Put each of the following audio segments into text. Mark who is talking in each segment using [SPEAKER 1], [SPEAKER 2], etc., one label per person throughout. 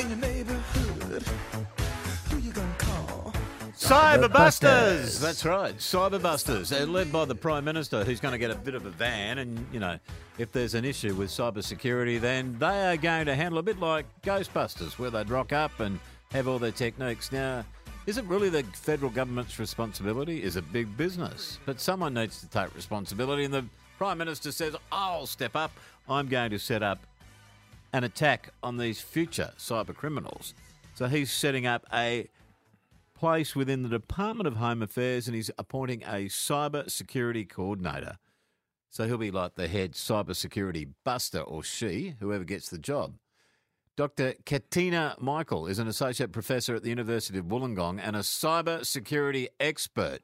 [SPEAKER 1] in your neighborhood. Who you gonna call?
[SPEAKER 2] Cyberbusters! That's right, Cyberbusters. They're led by the Prime Minister, who's going to get a bit of a van. And, you know, if there's an issue with cybersecurity, then they are going to handle a bit like Ghostbusters, where they'd rock up and have all their techniques. Now, is it really the federal government's responsibility? Is it big business? But someone needs to take responsibility, and the Prime Minister says, I'll step up. I'm going to set up an attack on these future cyber criminals. So he's setting up a place within the Department of Home Affairs and he's appointing a cyber security coordinator. So he'll be like the head cyber security buster or she, whoever gets the job. Dr. Katina Michael is an associate professor at the University of Wollongong and a cyber security expert.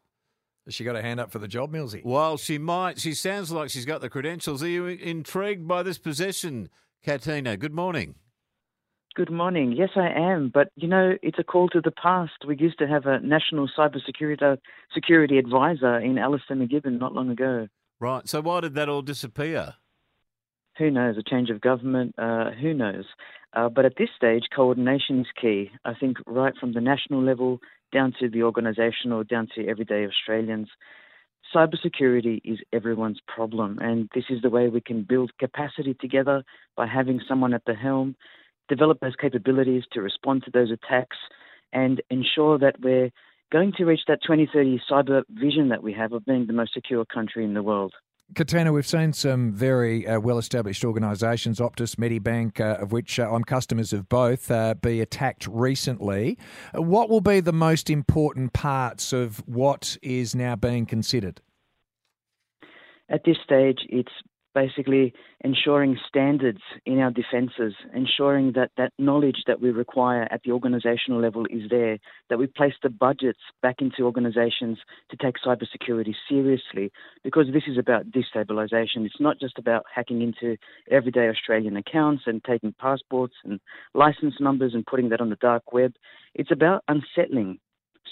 [SPEAKER 3] Has she got a hand up for the job, Millsy?
[SPEAKER 2] Well, she might, she sounds like she's got the credentials. Are you intrigued by this position, Katina? Good morning.
[SPEAKER 4] Good morning. Yes, I am. But you know, it's a call to the past. We used to have a national cybersecurity security advisor in Alastair MacGibbon not long ago.
[SPEAKER 2] Right. So why did that all disappear?
[SPEAKER 4] Who knows? A change of government. Uh, who knows? Uh, but at this stage, coordination is key. I think right from the national level down to the organisational, down to everyday Australians. Cybersecurity is everyone's problem, and this is the way we can build capacity together by having someone at the helm, develop those capabilities to respond to those attacks, and ensure that we're going to reach that 2030 cyber vision that we have of being the most secure country in the world.
[SPEAKER 3] Katina, we've seen some very uh, well established organisations, Optus, Medibank, uh, of which uh, I'm customers of both, uh, be attacked recently. What will be the most important parts of what is now being considered?
[SPEAKER 4] At this stage, it's basically ensuring standards in our defences, ensuring that that knowledge that we require at the organisational level is there, that we place the budgets back into organisations to take cybersecurity seriously, because this is about destabilisation. It's not just about hacking into everyday Australian accounts and taking passports and license numbers and putting that on the dark web. It's about unsettling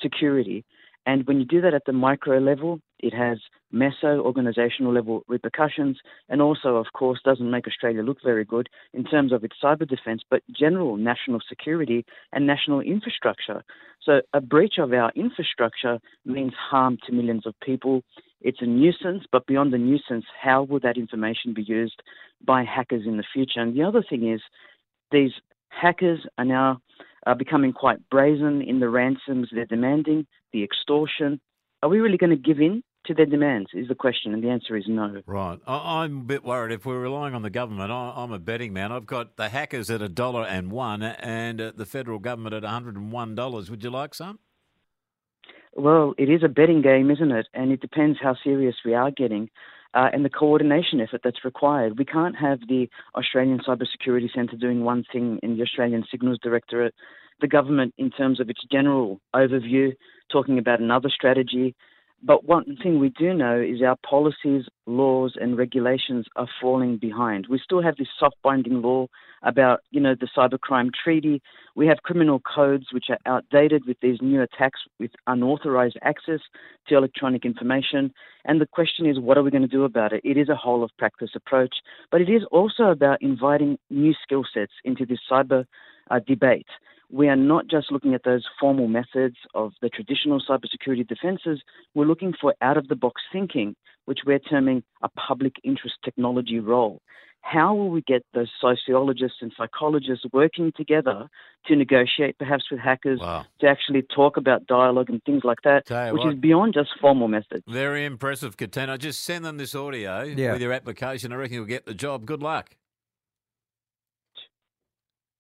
[SPEAKER 4] security and when you do that at the micro level, it has meso organizational level repercussions and also, of course, doesn't make Australia look very good in terms of its cyber defense, but general national security and national infrastructure. So a breach of our infrastructure means harm to millions of people. It's a nuisance, but beyond the nuisance, how will that information be used by hackers in the future? And the other thing is, these hackers are now are becoming quite brazen in the ransoms they're demanding, the extortion. Are we really going to give in to their demands? Is the question, and the answer is no.
[SPEAKER 2] Right. I- I'm a bit worried if we're relying on the government. I- I'm a betting man. I've got the hackers at a dollar and one, and uh, the federal government at 101 dollars. Would you like some?
[SPEAKER 4] Well, it is a betting game, isn't it? And it depends how serious we are getting. Uh, and the coordination effort that's required. We can't have the Australian Cybersecurity Centre doing one thing in the Australian Signals Directorate, the government in terms of its general overview talking about another strategy, but one thing we do know is our policies, laws, and regulations are falling behind. We still have this soft binding law about, you know, the cybercrime treaty. We have criminal codes which are outdated with these new attacks with unauthorized access to electronic information. And the question is, what are we going to do about it? It is a whole of practice approach, but it is also about inviting new skill sets into this cyber uh, debate we are not just looking at those formal methods of the traditional cybersecurity defenses, we're looking for out of the box thinking, which we're terming a public interest technology role. How will we get those sociologists and psychologists working together to negotiate perhaps with hackers,
[SPEAKER 2] Wow.
[SPEAKER 4] to actually talk about dialogue and things like that, which
[SPEAKER 2] what.
[SPEAKER 4] is beyond just formal methods?
[SPEAKER 2] Very impressive, Katina. Just send them this audio
[SPEAKER 3] Yeah.
[SPEAKER 2] with your application. I reckon you'll get the job. Good luck.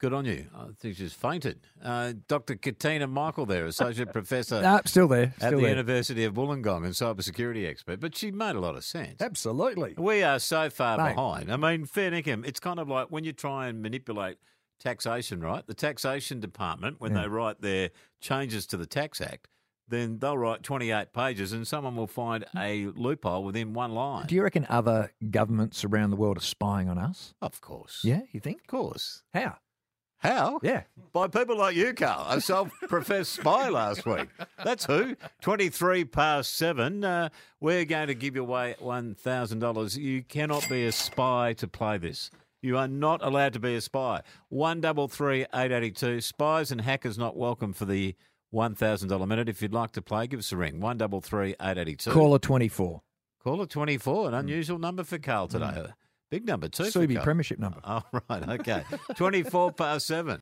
[SPEAKER 2] Good on you. I think she's fainted. Uh, Dr. Katina Michael there, Associate Professor
[SPEAKER 3] No, still there.
[SPEAKER 2] at the
[SPEAKER 3] there.
[SPEAKER 2] University of Wollongong and cybersecurity expert. But she made a lot of sense.
[SPEAKER 3] Absolutely.
[SPEAKER 2] We are so far
[SPEAKER 3] Mate.
[SPEAKER 2] behind. I mean, fair dinkum, it's kind of like when you try and manipulate taxation, right? The taxation department, when
[SPEAKER 3] Yeah.
[SPEAKER 2] they write their changes to the Tax Act, then they'll write 28 pages and someone will find a loophole within one line.
[SPEAKER 3] Do you reckon other governments around the world are spying on us?
[SPEAKER 2] Of course.
[SPEAKER 3] Yeah, you think?
[SPEAKER 2] Of course.
[SPEAKER 3] How?
[SPEAKER 2] How?
[SPEAKER 3] Yeah.
[SPEAKER 2] By people like you, Carl. A self professed spy last week. That's who. 23 past seven. Uh, we're going to give away $1,000. You cannot be a spy to play this. You are not allowed to be a spy. One double three eight eighty two. Spies and hackers not welcome for the one thousand dollar minute. If you'd like to play, give us a ring. One double three eight eighty two.
[SPEAKER 3] Caller 24.
[SPEAKER 2] Caller twenty four. An unusual number for Carl today. Big number too.
[SPEAKER 3] Subi. Premiership number.
[SPEAKER 2] Oh right, okay. Twenty four past seven.